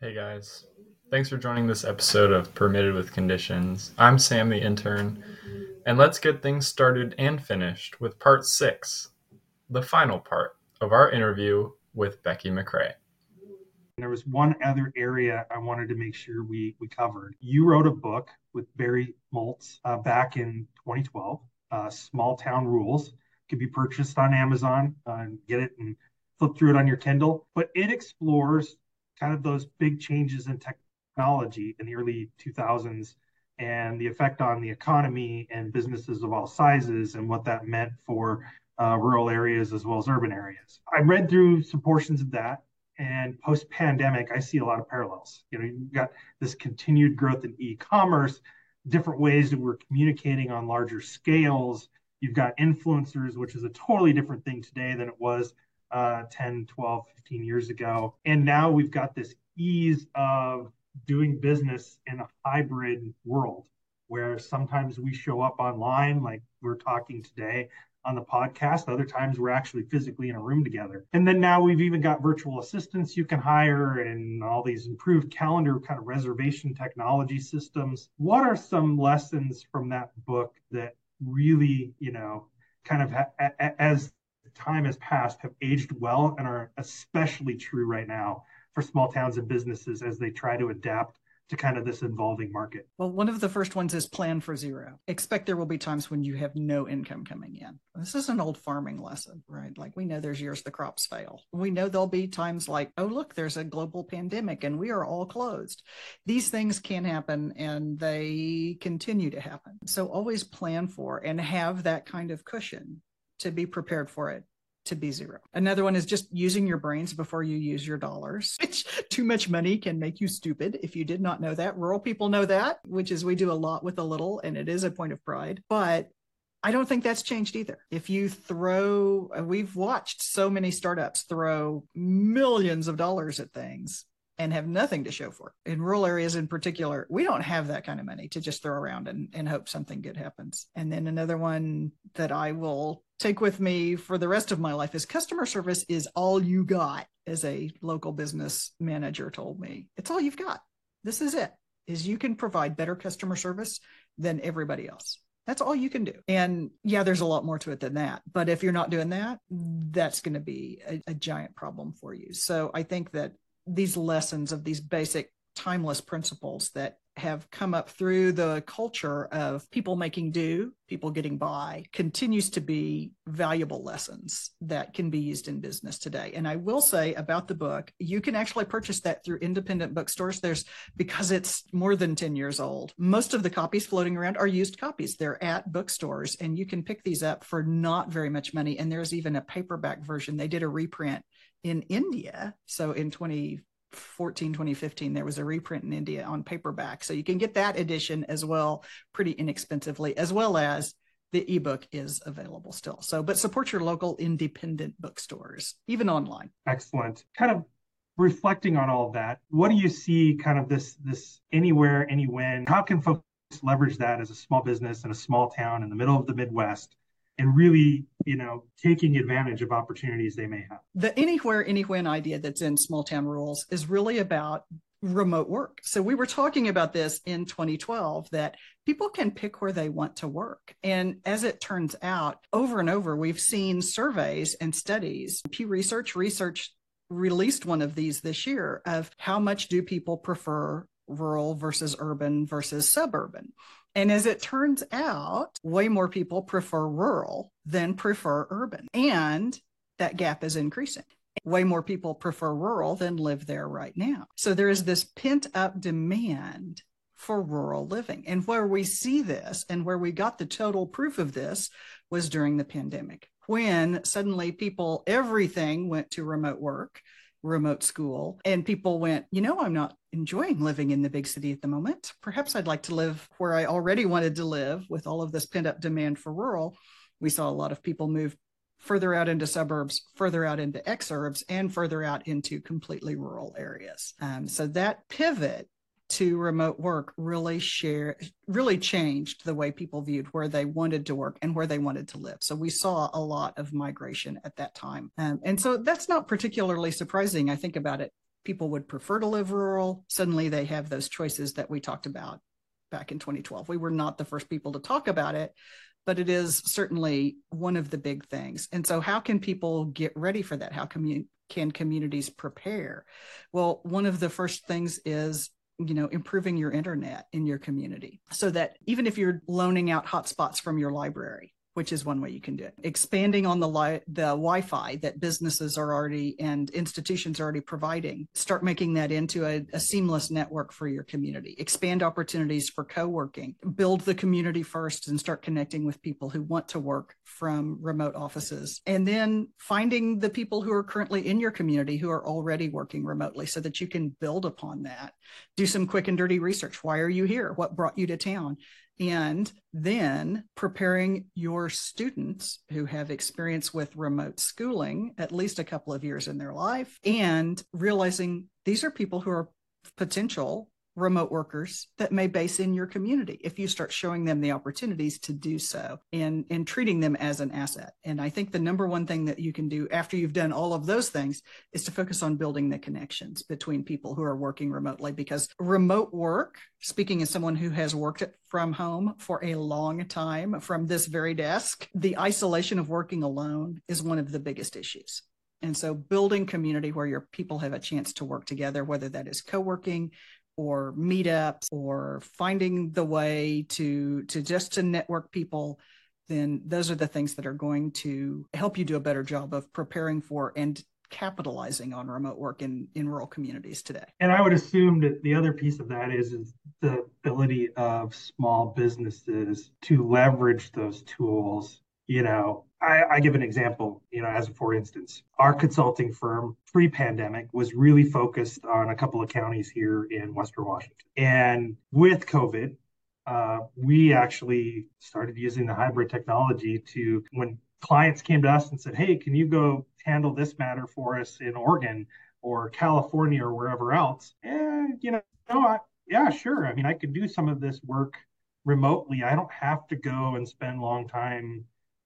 Hey guys. Thanks for joining this episode of Permitted with Conditions. I'm Sam, the intern, and let's get things started and finished with part six, the final part of our interview with Becky McCray. There was one other area I wanted to make sure we, we covered. You wrote a book with Barry Moltz uh, back in 2012, uh, Small Town Rules. It be purchased on Amazon uh, and get it and flip through it on your Kindle. But it explores kind of those big changes in technology in the early 2000s and the effect on the economy and businesses of all sizes and what that meant for uh, rural areas as well as urban areas. I read through some portions of that and post pandemic, I see a lot of parallels. You know, you've got this continued growth in e commerce, different ways that we're communicating on larger scales. You've got influencers, which is a totally different thing today than it was uh, 10, 12, 15 years ago. And now we've got this ease of doing business in a hybrid world where sometimes we show up online, like we're talking today, on the podcast. Other times we're actually physically in a room together. And then now we've even got virtual assistants you can hire and all these improved calendar kind of reservation technology systems. What are some lessons from that book that really, you know, kind of ha- as time has passed have aged well and are especially true right now for small towns and businesses as they try to adapt to kind of this evolving market? Well, one of the first ones is plan for zero. Expect there will be times when you have no income coming in. This is an old farming lesson, right? Like we know there's years the crops fail. We know there'll be times like, oh, look, there's a global pandemic and we are all closed. These things can happen and they continue to happen. So always plan for and have that kind of cushion to be prepared for it to be zero. Another one is just using your brains before you use your dollars, which too much money can make you stupid. If you did not know that, rural people know that, which is we do a lot with a little, and it is a point of pride. But I don't think that's changed either. If you throw, uh, we've watched so many startups throw millions of dollars at things and have nothing to show for it. In rural areas in particular, we don't have that kind of money to just throw around and, and hope something good happens. And then another one that I will take with me for the rest of my life is customer service is all you got, as a local business manager told me. It's all you've got. This is it. Is you can provide better customer service than everybody else. That's all you can do. And yeah, there's a lot more to it than that. But if you're not doing that, that's going to be a, a giant problem for you. So I think that these lessons of these basic timeless principles that have come up through the culture of people making do, people getting by, continues to be valuable lessons that can be used in business today. And I will say about the book, you can actually purchase that through independent bookstores. There's because it's more than 10 years old. Most of the copies floating around are used copies. They're at bookstores and you can pick these up for not very much money. And there's even a paperback version. They did a reprint in India. So in 2014, 2015, there was a reprint in India on paperback. So you can get that edition as well pretty inexpensively, as well as the ebook is available still. So, but support your local independent bookstores, even online. Excellent. Kind of reflecting on all of that, what do you see kind of this this anywhere, any when? How can folks leverage that as a small business in a small town in the middle of the Midwest and really, you know, taking advantage of opportunities they may have. The anywhere, anywhen idea that's in small town rules is really about remote work. So we were talking about this in 2012 that people can pick where they want to work. And as it turns out, over and over, we've seen surveys and studies. Pew Research Research released one of these this year of how much do people prefer rural versus urban versus suburban. And as it turns out, way more people prefer rural than prefer urban. And that gap is increasing. Way more people prefer rural than live there right now. So there is this pent up demand for rural living. And where we see this and where we got the total proof of this was during the pandemic, when suddenly people, everything went to remote work remote school. And people went you know i'm not enjoying living in the big city at the moment. Perhaps i'd like to live where i already wanted to live with all of this pent up demand for rural. We saw a lot of people move further out into suburbs further out into exurbs and further out into completely rural areas. Um, so that pivot to remote work really share really changed the way people viewed where they wanted to work and where they wanted to live so we saw a lot of migration at that time um, and so that's not particularly surprising i think about it people would prefer to live rural. Suddenly they have those choices that we talked about back in 2012. We were not the first people to talk about it, but it is certainly one of the big things. And so, how can people get ready for that? How can, can communities prepare? Well, one of the first things is you know improving your internet in your community so that even if you're loaning out hotspots from your library which is one way you can do it. Expanding on the li- the Wi-Fi that businesses are already and institutions are already providing. Start making that into a, a seamless network for your community. Expand opportunities for co-working. Build the community first and start connecting with people who want to work from remote offices. And then finding the people who are currently in your community who are already working remotely so that you can build upon that. Do some quick and dirty research. Why are you here? What brought you to town? And then preparing your students who have experience with remote schooling at least a couple of years in their life and realizing these are people who are potential remote workers that may base in your community if you start showing them the opportunities to do so and and treating them as an asset. And i think the number one thing that you can do after you've done all of those things is to focus on building the connections between people who are working remotely because remote work speaking as someone who has worked from home for a long time from this very desk the isolation of working alone is one of the biggest issues. And so building community where your people have a chance to work together, whether that is co-working, or meetups or finding the way to to just to network people then those are the things that are going to help you do a better job of preparing for and capitalizing on remote work in in rural communities today. And i would assume that the other piece of that is is the ability of small businesses to leverage those tools you know I, I, give an example, you know, as for instance, our consulting firm pre-pandemic was really focused on a couple of counties here in Western Washington. And with COVID, uh, we actually started using the hybrid technology to when clients came to us and said, "Hey, can you go handle this matter for us in Oregon or California or wherever else?" And you know, I, yeah, sure. I mean, I could do some of this work remotely. I don't have to go and spend long time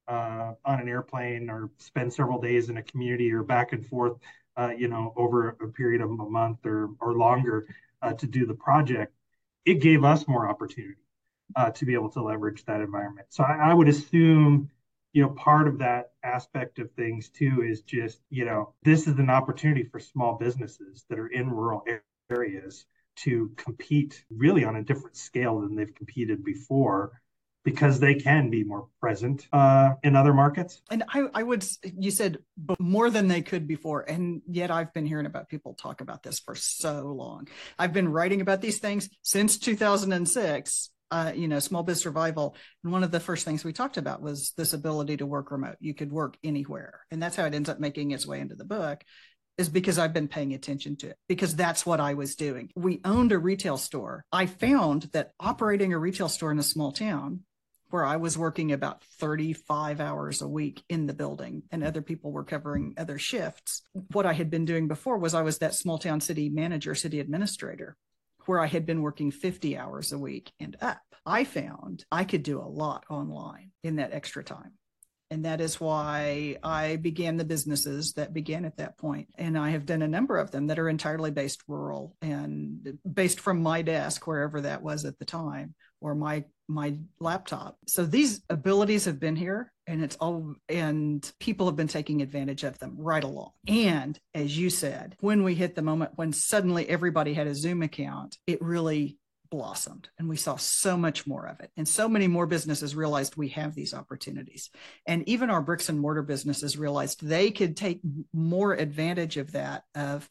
uh, on an airplane or spend several days in a community or back and forth, uh, you know, over a period of a month or, or longer uh, to do the project, it gave us more opportunity uh, to be able to leverage that environment. So I, I would assume, you know, part of that aspect of things too is just, you know, this is an opportunity for small businesses that are in rural areas to compete really on a different scale than they've competed before because they can be more present uh, in other markets. And I, I would, you said more than they could before. And yet I've been hearing about people talk about this for so long. I've been writing about these things since 2006. Uh, you know, small biz survival. And one of the first things we talked about was this ability to work remote. You could work anywhere. And that's how it ends up making its way into the book is because I've been paying attention to it because that's what I was doing. We owned a retail store. I found that operating a retail store in a small town where I was working about 35 hours a week in the building and other people were covering other shifts. What I had been doing before was I was that small town city manager, city administrator, where I had been working 50 hours a week and up. I found I could do a lot online in that extra time. And that is why I began the businesses that began at that point. And I have done a number of them that are entirely based rural and based from my desk, wherever that was at the time, or my my laptop. So these abilities have been here and it's all and people have been taking advantage of them right along. And as you said, when we hit the moment when suddenly everybody had a Zoom account, it really blossomed and we saw so much more of it and so many more businesses realized we have these opportunities and even our bricks and mortar businesses realized they could take more advantage of that of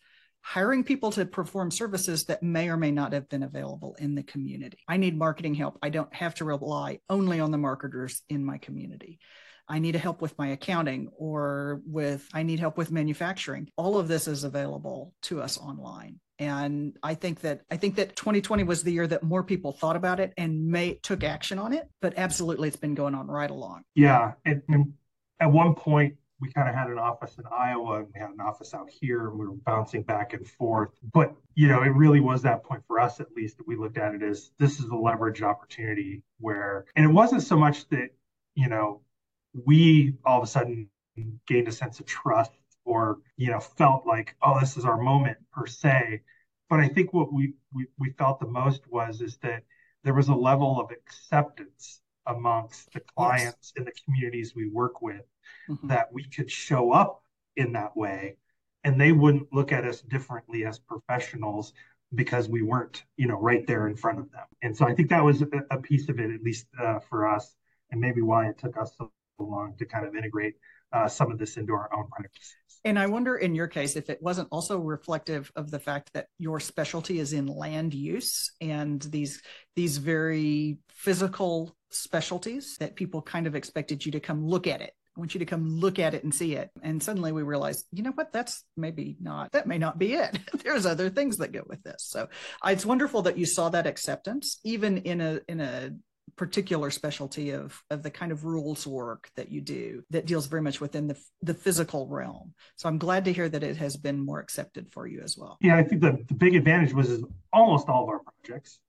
hiring people to perform services that may or may not have been available in the community. I need marketing help. I don't have to rely only on the marketers in my community. I need help with my accounting or with I need help with manufacturing. All of this is available to us online. And I think that I think that 2020 was the year that more people thought about it and may took action on it. But absolutely, it's been going on right along. Yeah, and, and at one point, we kind of had an office in Iowa and we had an office out here and we were bouncing back and forth. But, you know, it really was that point for us, at least, that we looked at it as this is a leverage opportunity where, and it wasn't so much that, you know, we all of a sudden gained a sense of trust or you know felt like oh this is our moment per se but i think what we we, we felt the most was is that there was a level of acceptance amongst the clients yes. in the communities we work with mm-hmm. that we could show up in that way and they wouldn't look at us differently as professionals because we weren't you know right there in front of them and so i think that was a, a piece of it at least uh, for us and maybe why it took us so long to kind of integrate uh, some of this into our own practices. And I wonder in your case if it wasn't also reflective of the fact that your specialty is in land use and these these very physical specialties that people kind of expected you to come look at it. I want you to come look at it and see it. And suddenly we realized, you know what, that's maybe not, that may not be it. There's other things that go with this. So it's wonderful that you saw that acceptance, even in a in a particular specialty of of the kind of rules work that you do that deals very much within the the physical realm. So I'm glad to hear that it has been more accepted for you as well. Yeah, I think the, the big advantage was almost all of our projects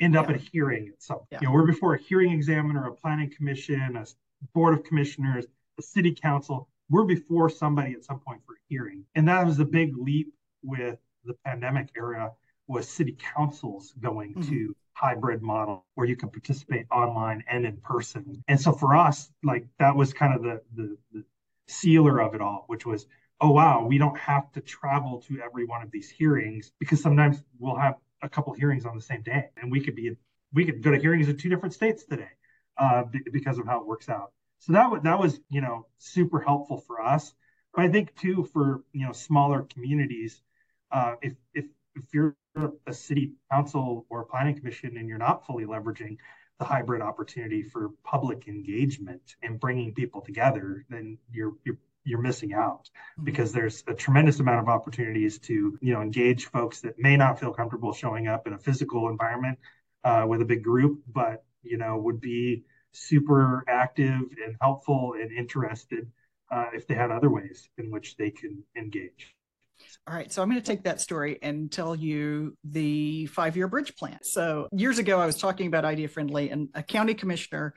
end up yeah. at a hearing at some. Yeah. You know, we're before a hearing examiner, a planning commission, a board of commissioners, a city council. We're before somebody at some point for a hearing, and that was a big leap with the pandemic era was city councils going mm-hmm. to hybrid model where you can participate online and in person. And so for us, like that was kind of the, the, the sealer of it all, which was, oh wow, we don't have to travel to every one of these hearings because sometimes we'll have a couple hearings on the same day, and we could be we could go to hearings in two different states today uh, because of how it works out. So that was that was you know super helpful for us. But I think too for you know smaller communities, uh, if if if you're a city council or planning commission and you're not fully leveraging the hybrid opportunity for public engagement and bringing people together, then you're you're you're missing out mm-hmm. because there's a tremendous amount of opportunities to you know engage folks that may not feel comfortable showing up in a physical environment uh, with a big group, but you know would be super active and helpful and interested uh, if they had other ways in which they can engage. All right, so I'm going to take that story and tell you the five year bridge plan. So, years ago, I was talking about Idea Friendly, and a county commissioner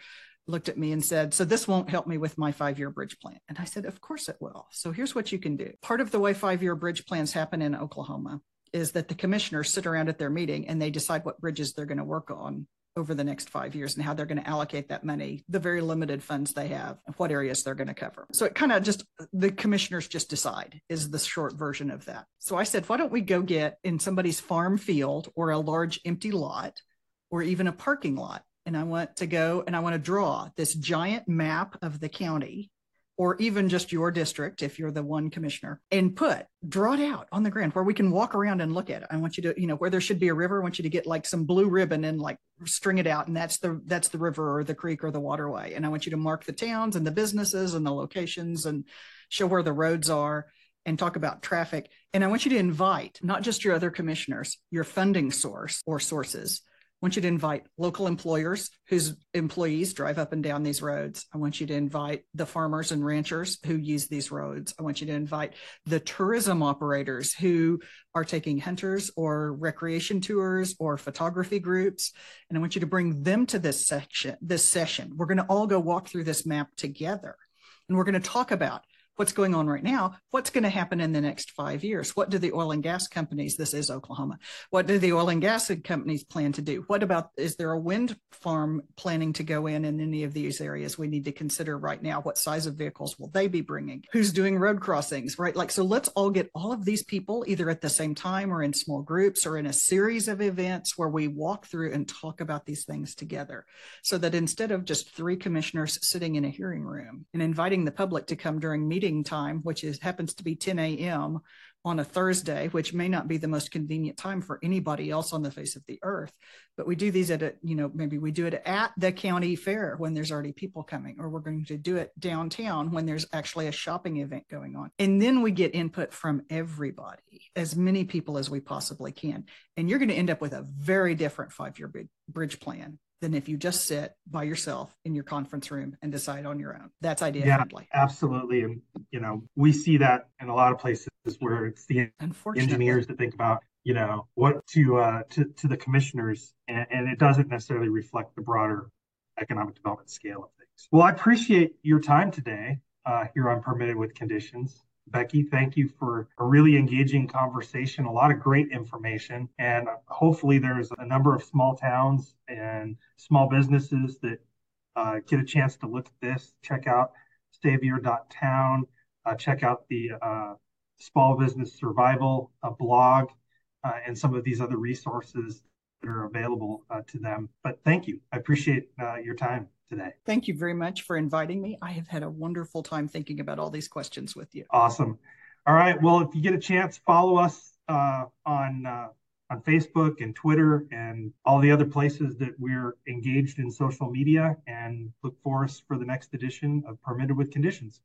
looked at me and said, So, this won't help me with my five year bridge plan. And I said, Of course it will. So, here's what you can do. Part of the way five year bridge plans happen in Oklahoma is that the commissioners sit around at their meeting and they decide what bridges they're going to work on over the next five years and how they're going to allocate that money, the very limited funds they have, and what areas they're going to cover. So it kind of just, the commissioners just decide, is the short version of that. So I said, why don't we go get in somebody's farm field or a large empty lot or even a parking lot? And I want to go and I want to draw this giant map of the county or even just your district if you're the one commissioner and put draw it out on the ground where we can walk around and look at it. I want you to you know where there should be a river i want you to get like some blue ribbon and like string it out and that's the that's the river or the creek or the waterway. And i want you to mark the towns and the businesses and the locations and show where the roads are and talk about traffic. And i want you to invite not just your other commissioners your funding source or sources want you to invite local employers whose employees drive up and down these roads. I want you to invite the farmers and ranchers who use these roads. I want you to invite the tourism operators who are taking hunters or recreation tours or photography groups. And I want you to bring them to this section, this session. We're going to all go walk through this map together. And we're going to talk about what's going on right now, what's going to happen in the next five years? What do the oil and gas companies, this is Oklahoma, what do the oil and gas companies plan to do? What about, is there a wind farm planning to go in in any of these areas we need to consider right now? What size of vehicles will they be bringing? Who's doing road crossings, right? Like, so let's all get all of these people either at the same time or in small groups or in a series of events where we walk through and talk about these things together so that instead of just three commissioners sitting in a hearing room and inviting the public to come during meetings time, which is happens to be 10 a.m. on a Thursday, which may not be the most convenient time for anybody else on the face of the earth. But we do these at a, you know, maybe we do it at the county fair when there's already people coming, or we're going to do it downtown when there's actually a shopping event going on. And then we get input from everybody, as many people as we possibly can. And you're going to end up with a very different five year bridge plan than if you just sit by yourself in your conference room and decide on your own. That's idea yeah, friendly. Absolutely. And, you know, we see that in a lot of places where it's the engineers that think about, you know, what to, uh, to, to the commissioners, and, and it doesn't necessarily reflect the broader economic development scale of things. Well, I appreciate your time today uh, here on Permitted with Conditions. Becky, thank you for a really engaging conversation, a lot of great information. And hopefully, there's a number of small towns and small businesses that uh, get a chance to look at this. Check out SaveYour.Town, uh, check out the uh, Small Business Survival uh, blog, uh, and some of these other resources that are available uh, to them. But thank you. I appreciate your time today. Thank you very much for inviting me. I have had a wonderful time thinking about all these questions with you. Awesome. All right. Well, if you get a chance, follow us uh, on uh, on Facebook and Twitter and all the other places that we're engaged in social media. And look for us for the next edition of Permitted with Conditions.